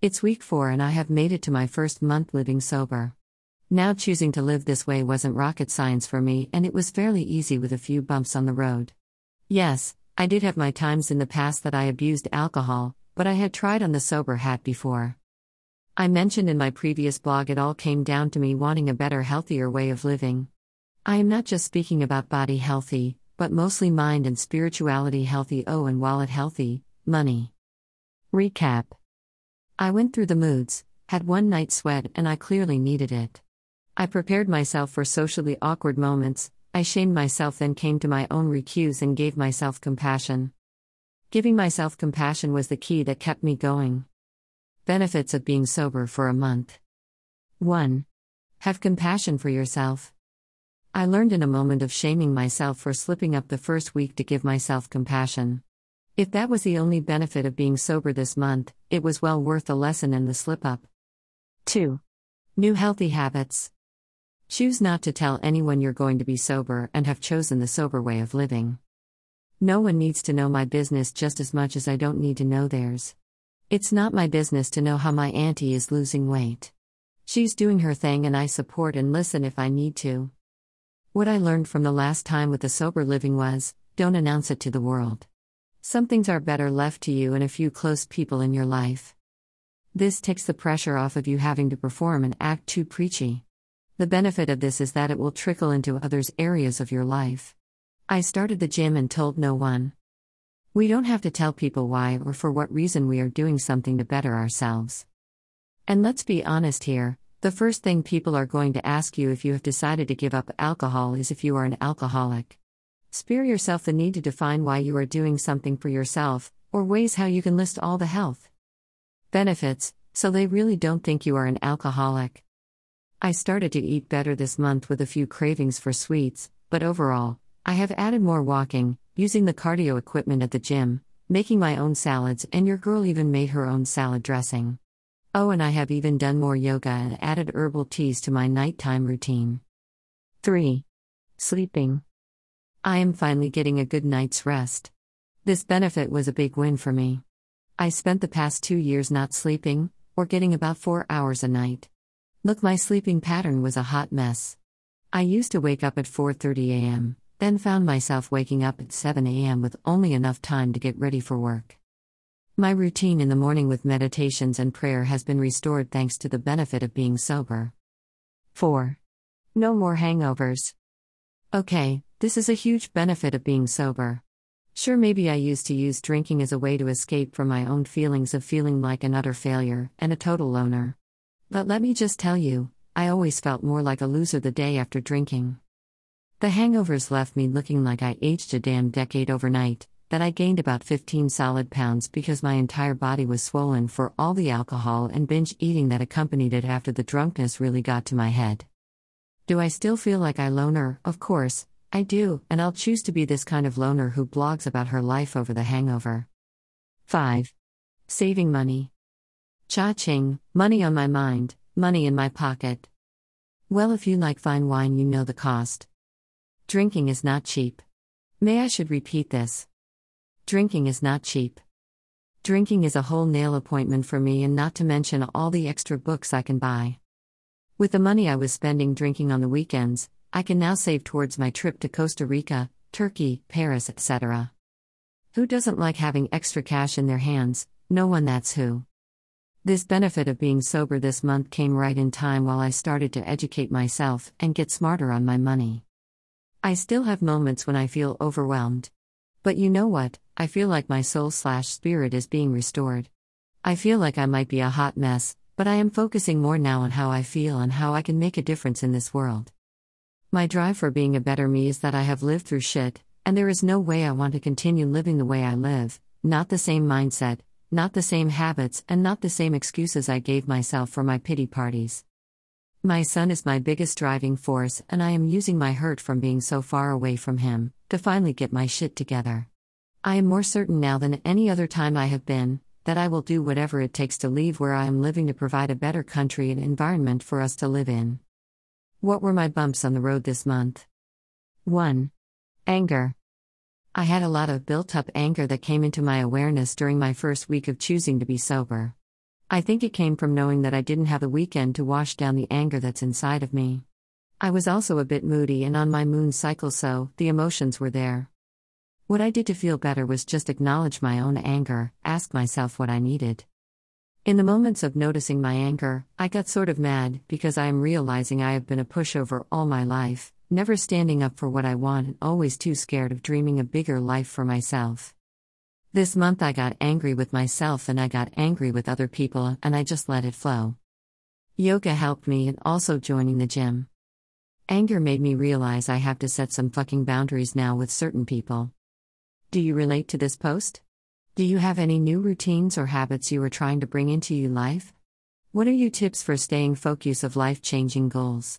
It's week four and I have made it to my first month living sober. Now, choosing to live this way wasn't rocket science for me, and it was fairly easy with a few bumps on the road. Yes, I did have my times in the past that I abused alcohol, but I had tried on the sober hat before. I mentioned in my previous blog it all came down to me wanting a better, healthier way of living. I am not just speaking about body healthy, but mostly mind and spirituality healthy, oh, and wallet healthy, money. Recap I went through the moods, had one night sweat, and I clearly needed it. I prepared myself for socially awkward moments, I shamed myself, then came to my own recuse and gave myself compassion. Giving myself compassion was the key that kept me going. Benefits of being sober for a month 1. Have compassion for yourself. I learned in a moment of shaming myself for slipping up the first week to give myself compassion. If that was the only benefit of being sober this month, it was well worth the lesson and the slip up. 2. New healthy habits. Choose not to tell anyone you're going to be sober and have chosen the sober way of living. No one needs to know my business just as much as I don't need to know theirs. It's not my business to know how my auntie is losing weight. She's doing her thing and I support and listen if I need to. What I learned from the last time with the sober living was don't announce it to the world. Some things are better left to you and a few close people in your life. This takes the pressure off of you having to perform and act too preachy. The benefit of this is that it will trickle into others' areas of your life. I started the gym and told no one. We don't have to tell people why or for what reason we are doing something to better ourselves. And let's be honest here the first thing people are going to ask you if you have decided to give up alcohol is if you are an alcoholic. Spare yourself the need to define why you are doing something for yourself, or ways how you can list all the health benefits, so they really don't think you are an alcoholic. I started to eat better this month with a few cravings for sweets, but overall, I have added more walking, using the cardio equipment at the gym, making my own salads, and your girl even made her own salad dressing. Oh, and I have even done more yoga and added herbal teas to my nighttime routine. 3. Sleeping. I am finally getting a good night's rest. This benefit was a big win for me. I spent the past two years not sleeping, or getting about four hours a night. Look, my sleeping pattern was a hot mess. I used to wake up at 4:30 a.m., then found myself waking up at 7 a.m. with only enough time to get ready for work. My routine in the morning with meditations and prayer has been restored thanks to the benefit of being sober. 4. No more hangovers. Okay, this is a huge benefit of being sober. Sure, maybe I used to use drinking as a way to escape from my own feelings of feeling like an utter failure and a total loner. But let me just tell you, I always felt more like a loser the day after drinking. The hangovers left me looking like I aged a damn decade overnight, that I gained about 15 solid pounds because my entire body was swollen for all the alcohol and binge eating that accompanied it after the drunkenness really got to my head. Do I still feel like I loner? Of course, I do, and I'll choose to be this kind of loner who blogs about her life over the hangover. 5. Saving money. Cha ching, money on my mind, money in my pocket. Well, if you like fine wine, you know the cost. Drinking is not cheap. May I should repeat this. Drinking is not cheap. Drinking is a whole nail appointment for me, and not to mention all the extra books I can buy. With the money I was spending drinking on the weekends, I can now save towards my trip to Costa Rica, Turkey, Paris, etc. Who doesn't like having extra cash in their hands? No one that's who. This benefit of being sober this month came right in time while I started to educate myself and get smarter on my money. I still have moments when I feel overwhelmed. But you know what? I feel like my soul slash spirit is being restored. I feel like I might be a hot mess, but I am focusing more now on how I feel and how I can make a difference in this world. My drive for being a better me is that I have lived through shit, and there is no way I want to continue living the way I live, not the same mindset, not the same habits, and not the same excuses I gave myself for my pity parties. My son is my biggest driving force, and I am using my hurt from being so far away from him to finally get my shit together. I am more certain now than any other time I have been that I will do whatever it takes to leave where I am living to provide a better country and environment for us to live in. What were my bumps on the road this month? 1. Anger. I had a lot of built up anger that came into my awareness during my first week of choosing to be sober. I think it came from knowing that I didn't have the weekend to wash down the anger that's inside of me. I was also a bit moody and on my moon cycle, so the emotions were there. What I did to feel better was just acknowledge my own anger, ask myself what I needed. In the moments of noticing my anger, I got sort of mad because I am realizing I have been a pushover all my life, never standing up for what I want and always too scared of dreaming a bigger life for myself. This month I got angry with myself and I got angry with other people and I just let it flow. Yoga helped me and also joining the gym. Anger made me realize I have to set some fucking boundaries now with certain people. Do you relate to this post? Do you have any new routines or habits you are trying to bring into your life? What are your tips for staying focused of life changing goals?